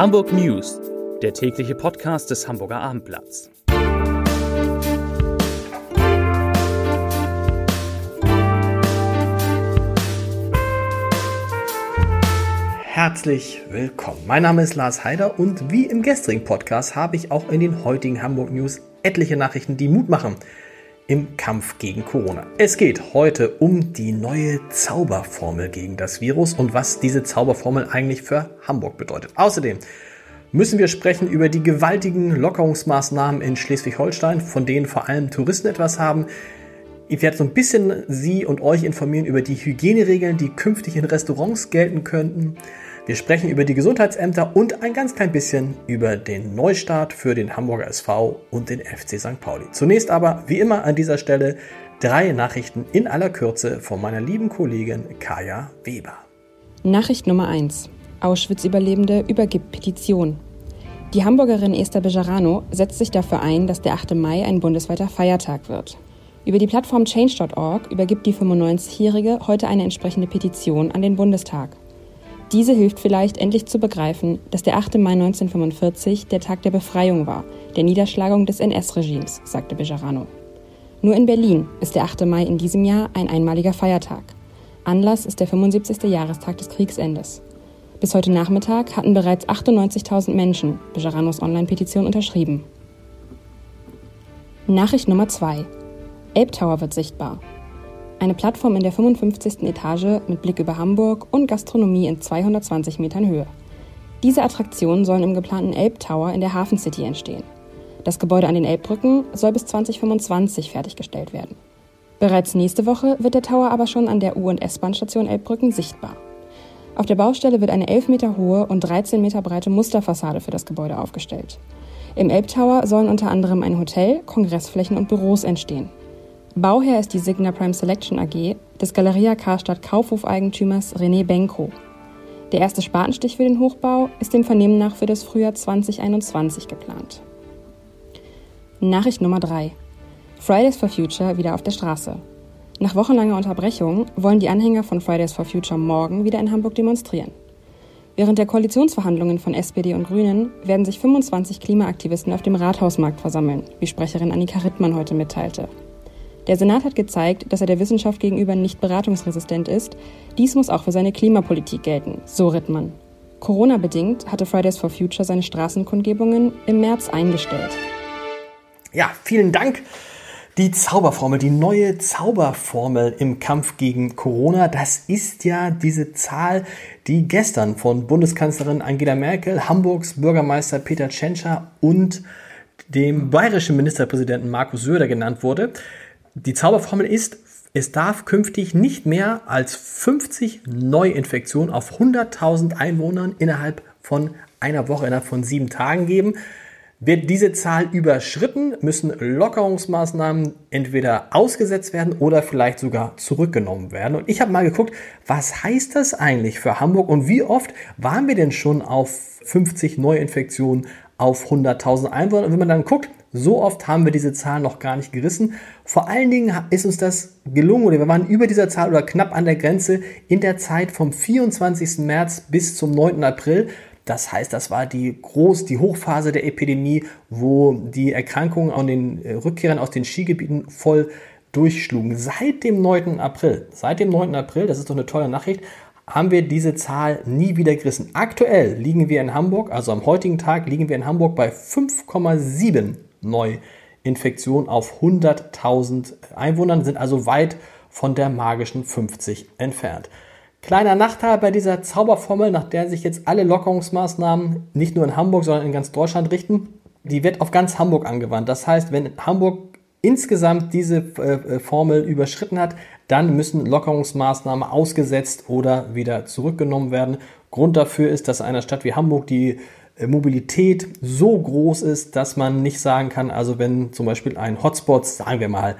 Hamburg News, der tägliche Podcast des Hamburger Abendblatts. Herzlich willkommen. Mein Name ist Lars Heider und wie im gestrigen Podcast habe ich auch in den heutigen Hamburg News etliche Nachrichten, die Mut machen im Kampf gegen Corona. Es geht heute um die neue Zauberformel gegen das Virus und was diese Zauberformel eigentlich für Hamburg bedeutet. Außerdem müssen wir sprechen über die gewaltigen Lockerungsmaßnahmen in Schleswig-Holstein, von denen vor allem Touristen etwas haben. Ich werde so ein bisschen Sie und euch informieren über die Hygieneregeln, die künftig in Restaurants gelten könnten. Wir sprechen über die Gesundheitsämter und ein ganz klein bisschen über den Neustart für den Hamburger SV und den FC St. Pauli. Zunächst aber, wie immer an dieser Stelle, drei Nachrichten in aller Kürze von meiner lieben Kollegin Kaya Weber. Nachricht Nummer 1. Auschwitz-Überlebende übergibt Petition. Die Hamburgerin Esther Bejarano setzt sich dafür ein, dass der 8. Mai ein bundesweiter Feiertag wird. Über die Plattform change.org übergibt die 95-Jährige heute eine entsprechende Petition an den Bundestag. Diese hilft vielleicht endlich zu begreifen, dass der 8. Mai 1945 der Tag der Befreiung war, der Niederschlagung des NS-Regimes, sagte Bejarano. Nur in Berlin ist der 8. Mai in diesem Jahr ein einmaliger Feiertag. Anlass ist der 75. Jahrestag des Kriegsendes. Bis heute Nachmittag hatten bereits 98.000 Menschen Bejaranos Online-Petition unterschrieben. Nachricht Nummer 2. Elbtower wird sichtbar. Eine Plattform in der 55. Etage mit Blick über Hamburg und Gastronomie in 220 Metern Höhe. Diese Attraktionen sollen im geplanten Elbtower in der Hafen City entstehen. Das Gebäude an den Elbbrücken soll bis 2025 fertiggestellt werden. Bereits nächste Woche wird der Tower aber schon an der U- und S-Bahn-Station Elbbrücken sichtbar. Auf der Baustelle wird eine 11 Meter hohe und 13 Meter breite Musterfassade für das Gebäude aufgestellt. Im Elbtower sollen unter anderem ein Hotel, Kongressflächen und Büros entstehen. Bauherr ist die Signa Prime Selection AG des Galeria Karstadt Kaufhofeigentümers René Benko. Der erste Spatenstich für den Hochbau ist dem Vernehmen nach für das Frühjahr 2021 geplant. Nachricht Nummer 3. Fridays for Future wieder auf der Straße. Nach wochenlanger Unterbrechung wollen die Anhänger von Fridays for Future morgen wieder in Hamburg demonstrieren. Während der Koalitionsverhandlungen von SPD und Grünen werden sich 25 Klimaaktivisten auf dem Rathausmarkt versammeln, wie Sprecherin Annika Rittmann heute mitteilte. Der Senat hat gezeigt, dass er der Wissenschaft gegenüber nicht beratungsresistent ist. Dies muss auch für seine Klimapolitik gelten, so Rittmann. Corona-bedingt hatte Fridays for Future seine Straßenkundgebungen im März eingestellt. Ja, vielen Dank. Die Zauberformel, die neue Zauberformel im Kampf gegen Corona, das ist ja diese Zahl, die gestern von Bundeskanzlerin Angela Merkel, Hamburgs Bürgermeister Peter Tschentscher und dem bayerischen Ministerpräsidenten Markus Söder genannt wurde. Die Zauberformel ist, es darf künftig nicht mehr als 50 Neuinfektionen auf 100.000 Einwohnern innerhalb von einer Woche, innerhalb von sieben Tagen geben. Wird diese Zahl überschritten, müssen Lockerungsmaßnahmen entweder ausgesetzt werden oder vielleicht sogar zurückgenommen werden. Und ich habe mal geguckt, was heißt das eigentlich für Hamburg und wie oft waren wir denn schon auf 50 Neuinfektionen auf 100.000 Einwohner? Und wenn man dann guckt, so oft haben wir diese Zahl noch gar nicht gerissen. Vor allen Dingen ist uns das gelungen oder wir waren über dieser Zahl oder knapp an der Grenze in der Zeit vom 24. März bis zum 9. April. Das heißt, das war die groß, die Hochphase der Epidemie, wo die Erkrankungen an den äh, Rückkehrern aus den Skigebieten voll durchschlugen. Seit dem 9. April, seit dem 9. April, das ist doch eine tolle Nachricht, haben wir diese Zahl nie wieder gerissen. Aktuell liegen wir in Hamburg, also am heutigen Tag liegen wir in Hamburg bei 5,7 Neuinfektionen auf 100.000 Einwohnern, sind also weit von der magischen 50 entfernt. Kleiner Nachteil bei dieser Zauberformel, nach der sich jetzt alle Lockerungsmaßnahmen nicht nur in Hamburg, sondern in ganz Deutschland richten, die wird auf ganz Hamburg angewandt. Das heißt, wenn Hamburg insgesamt diese äh, Formel überschritten hat, dann müssen Lockerungsmaßnahmen ausgesetzt oder wieder zurückgenommen werden. Grund dafür ist, dass in einer Stadt wie Hamburg die Mobilität so groß ist, dass man nicht sagen kann, also wenn zum Beispiel ein Hotspot, sagen wir mal,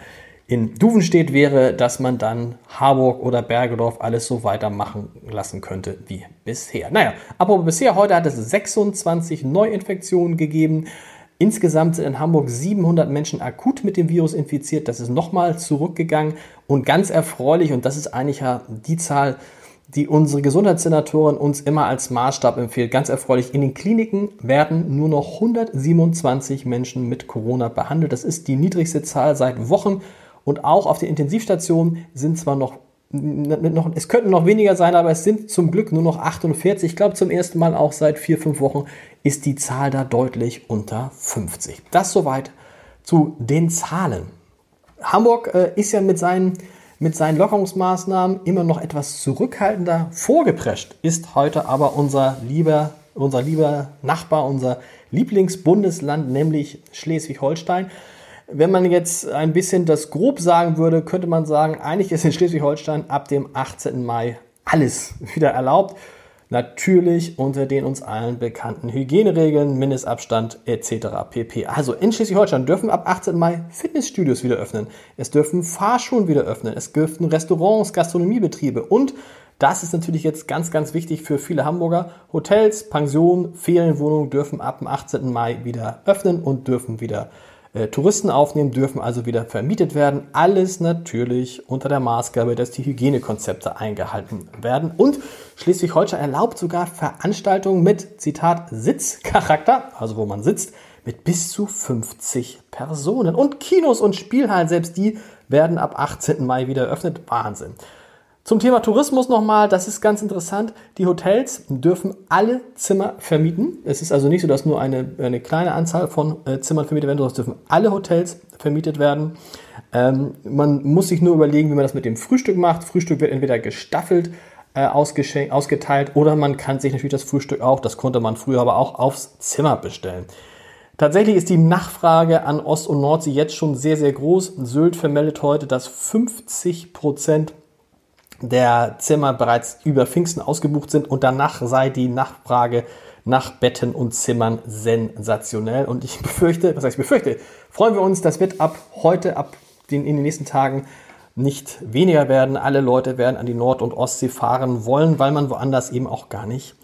in Duvenstedt wäre, dass man dann Harburg oder Bergedorf alles so weitermachen lassen könnte wie bisher. Naja, aber bisher, heute hat es 26 Neuinfektionen gegeben. Insgesamt sind in Hamburg 700 Menschen akut mit dem Virus infiziert. Das ist nochmal zurückgegangen. Und ganz erfreulich, und das ist eigentlich die Zahl, die unsere Gesundheitssenatorin uns immer als Maßstab empfiehlt. Ganz erfreulich, in den Kliniken werden nur noch 127 Menschen mit Corona behandelt. Das ist die niedrigste Zahl seit Wochen. Und auch auf den Intensivstationen sind zwar noch, noch, es könnten noch weniger sein, aber es sind zum Glück nur noch 48. Ich glaube, zum ersten Mal auch seit vier, fünf Wochen ist die Zahl da deutlich unter 50. Das soweit zu den Zahlen. Hamburg äh, ist ja mit seinen mit seinen Lockerungsmaßnahmen immer noch etwas zurückhaltender vorgeprescht, ist heute aber unser lieber, unser lieber Nachbar, unser Lieblingsbundesland, nämlich Schleswig-Holstein. Wenn man jetzt ein bisschen das grob sagen würde, könnte man sagen, eigentlich ist in Schleswig-Holstein ab dem 18. Mai alles wieder erlaubt. Natürlich unter den uns allen bekannten Hygieneregeln, Mindestabstand etc. pp. Also in Schleswig-Holstein dürfen ab 18. Mai Fitnessstudios wieder öffnen. Es dürfen Fahrschulen wieder öffnen. Es dürfen Restaurants, Gastronomiebetriebe und das ist natürlich jetzt ganz, ganz wichtig für viele Hamburger. Hotels, Pensionen, Ferienwohnungen dürfen ab dem 18. Mai wieder öffnen und dürfen wieder äh, Touristen aufnehmen, dürfen also wieder vermietet werden. Alles natürlich unter der Maßgabe, dass die Hygienekonzepte eingehalten werden. Und Schleswig-Holstein erlaubt sogar Veranstaltungen mit, Zitat, Sitzcharakter, also wo man sitzt, mit bis zu 50 Personen. Und Kinos und Spielhallen, selbst die werden ab 18. Mai wieder eröffnet. Wahnsinn. Zum Thema Tourismus nochmal, das ist ganz interessant. Die Hotels dürfen alle Zimmer vermieten. Es ist also nicht so, dass nur eine, eine kleine Anzahl von äh, Zimmern vermietet werden, sondern es dürfen alle Hotels vermietet werden. Ähm, man muss sich nur überlegen, wie man das mit dem Frühstück macht. Frühstück wird entweder gestaffelt äh, ausgeteilt oder man kann sich natürlich das Frühstück auch, das konnte man früher aber auch aufs Zimmer bestellen. Tatsächlich ist die Nachfrage an Ost- und Nordsee jetzt schon sehr, sehr groß. Sylt vermeldet heute, dass 50 Prozent der Zimmer bereits über Pfingsten ausgebucht sind und danach sei die Nachfrage nach Betten und Zimmern sensationell. Und ich befürchte, was heißt ich befürchte, freuen wir uns, das wird ab heute, ab den, in den nächsten Tagen nicht weniger werden. Alle Leute werden an die Nord- und Ostsee fahren wollen, weil man woanders eben auch gar nicht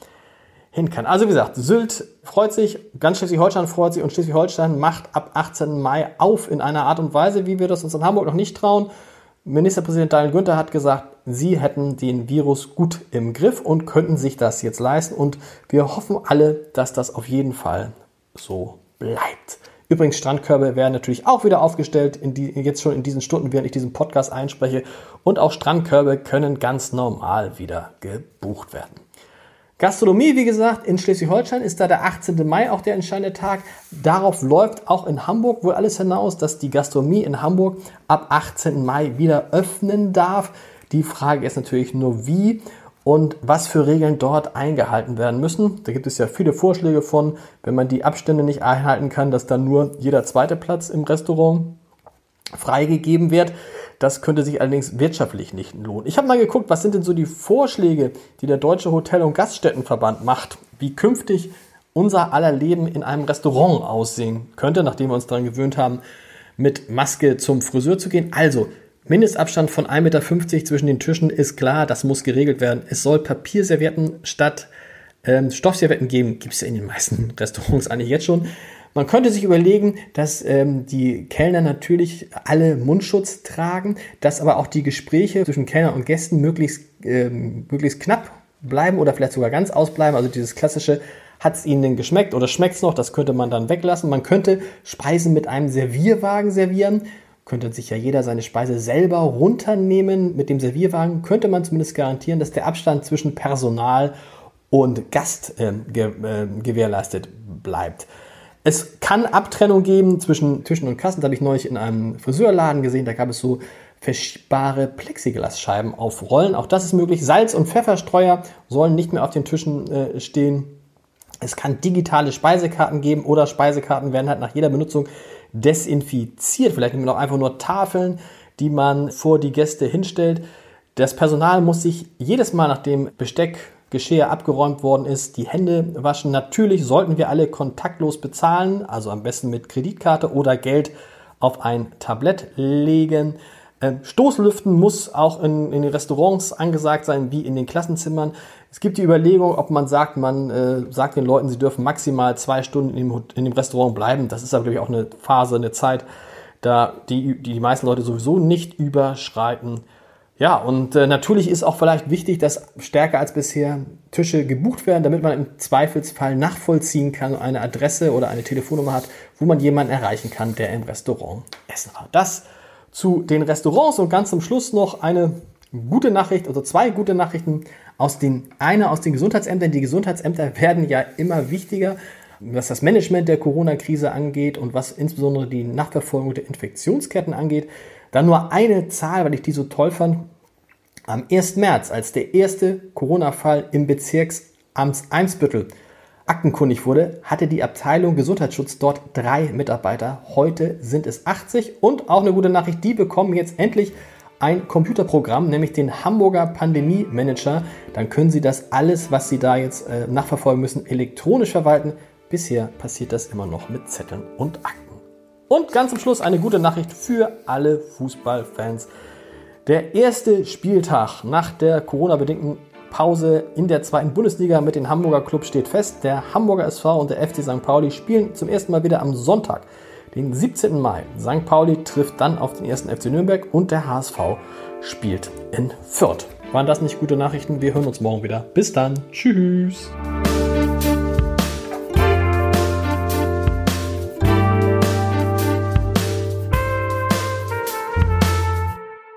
hin kann. Also wie gesagt, Sylt freut sich, ganz Schleswig-Holstein freut sich und Schleswig-Holstein macht ab 18. Mai auf in einer Art und Weise, wie wir das uns in Hamburg noch nicht trauen. Ministerpräsident Daniel Günther hat gesagt, sie hätten den Virus gut im Griff und könnten sich das jetzt leisten. Und wir hoffen alle, dass das auf jeden Fall so bleibt. Übrigens, Strandkörbe werden natürlich auch wieder aufgestellt, die, jetzt schon in diesen Stunden, während ich diesen Podcast einspreche. Und auch Strandkörbe können ganz normal wieder gebucht werden. Gastronomie, wie gesagt, in Schleswig-Holstein ist da der 18. Mai auch der entscheidende Tag. Darauf läuft auch in Hamburg wohl alles hinaus, dass die Gastronomie in Hamburg ab 18. Mai wieder öffnen darf. Die Frage ist natürlich nur wie und was für Regeln dort eingehalten werden müssen. Da gibt es ja viele Vorschläge von, wenn man die Abstände nicht einhalten kann, dass dann nur jeder zweite Platz im Restaurant freigegeben wird. Das könnte sich allerdings wirtschaftlich nicht lohnen. Ich habe mal geguckt, was sind denn so die Vorschläge, die der Deutsche Hotel- und Gaststättenverband macht, wie künftig unser aller Leben in einem Restaurant aussehen könnte, nachdem wir uns daran gewöhnt haben, mit Maske zum Friseur zu gehen. Also, Mindestabstand von 1,50 Meter zwischen den Tischen ist klar, das muss geregelt werden. Es soll Papierservietten statt ähm, Stoffservietten geben. Gibt es ja in den meisten Restaurants eigentlich jetzt schon. Man könnte sich überlegen, dass ähm, die Kellner natürlich alle Mundschutz tragen, dass aber auch die Gespräche zwischen Kellner und Gästen möglichst, ähm, möglichst knapp bleiben oder vielleicht sogar ganz ausbleiben. Also dieses klassische, hat es Ihnen denn geschmeckt oder schmeckt es noch? Das könnte man dann weglassen. Man könnte Speisen mit einem Servierwagen servieren. Könnte sich ja jeder seine Speise selber runternehmen. Mit dem Servierwagen könnte man zumindest garantieren, dass der Abstand zwischen Personal und Gast äh, ge äh, gewährleistet bleibt. Es kann Abtrennung geben zwischen Tischen und Kassen. Das habe ich neulich in einem Friseurladen gesehen. Da gab es so verschiebbare Plexiglasscheiben auf Rollen. Auch das ist möglich. Salz- und Pfefferstreuer sollen nicht mehr auf den Tischen äh, stehen. Es kann digitale Speisekarten geben oder Speisekarten werden halt nach jeder Benutzung desinfiziert. Vielleicht nehmen wir auch einfach nur Tafeln, die man vor die Gäste hinstellt. Das Personal muss sich jedes Mal, nachdem Besteck Geschirr abgeräumt worden ist, die Hände waschen. Natürlich sollten wir alle kontaktlos bezahlen, also am besten mit Kreditkarte oder Geld auf ein Tablett legen. Ähm, Stoßlüften muss auch in, in, den Restaurants angesagt sein, wie in den Klassenzimmern. Es gibt die Überlegung, ob man sagt, man äh, sagt den Leuten, sie dürfen maximal zwei Stunden in dem, in dem Restaurant bleiben. Das ist aber, glaube ich, auch eine Phase, eine Zeit, da die, die, die meisten Leute sowieso nicht überschreiten Ja, und äh, natürlich ist auch vielleicht wichtig, dass stärker als bisher Tische gebucht werden, damit man im Zweifelsfall nachvollziehen kann, eine Adresse oder eine Telefonnummer hat, wo man jemanden erreichen kann, der im Restaurant essen war. Das zu den Restaurants und ganz zum Schluss noch eine gute Nachricht, also zwei gute Nachrichten aus den, eine aus den Gesundheitsämtern. Die Gesundheitsämter werden ja immer wichtiger, was das Management der Corona-Krise angeht und was insbesondere die Nachverfolgung der Infektionsketten angeht. Dann nur eine Zahl, weil ich die so toll fand. Am 1. März, als der erste Corona-Fall im Bezirksamt Einsbüttel aktenkundig wurde, hatte die Abteilung Gesundheitsschutz dort drei Mitarbeiter. Heute sind es 80 und auch eine gute Nachricht, die bekommen jetzt endlich ein Computerprogramm, nämlich den Hamburger Pandemie Manager. Dann können Sie das alles, was Sie da jetzt äh, nachverfolgen müssen, elektronisch verwalten. Bisher passiert das immer noch mit Zetteln und Akten. Und ganz zum Schluss eine gute Nachricht für alle Fußballfans. Der erste Spieltag nach der Corona-bedingten Pause in der zweiten Bundesliga mit den Hamburger Clubs steht fest. Der Hamburger SV und der FC St. Pauli spielen zum ersten Mal wieder am Sonntag, den 17. Mai. St. Pauli trifft dann auf den ersten FC Nürnberg und der HSV spielt in Fürth. Waren das nicht gute Nachrichten? Wir hören uns morgen wieder. Bis dann. Tschüss.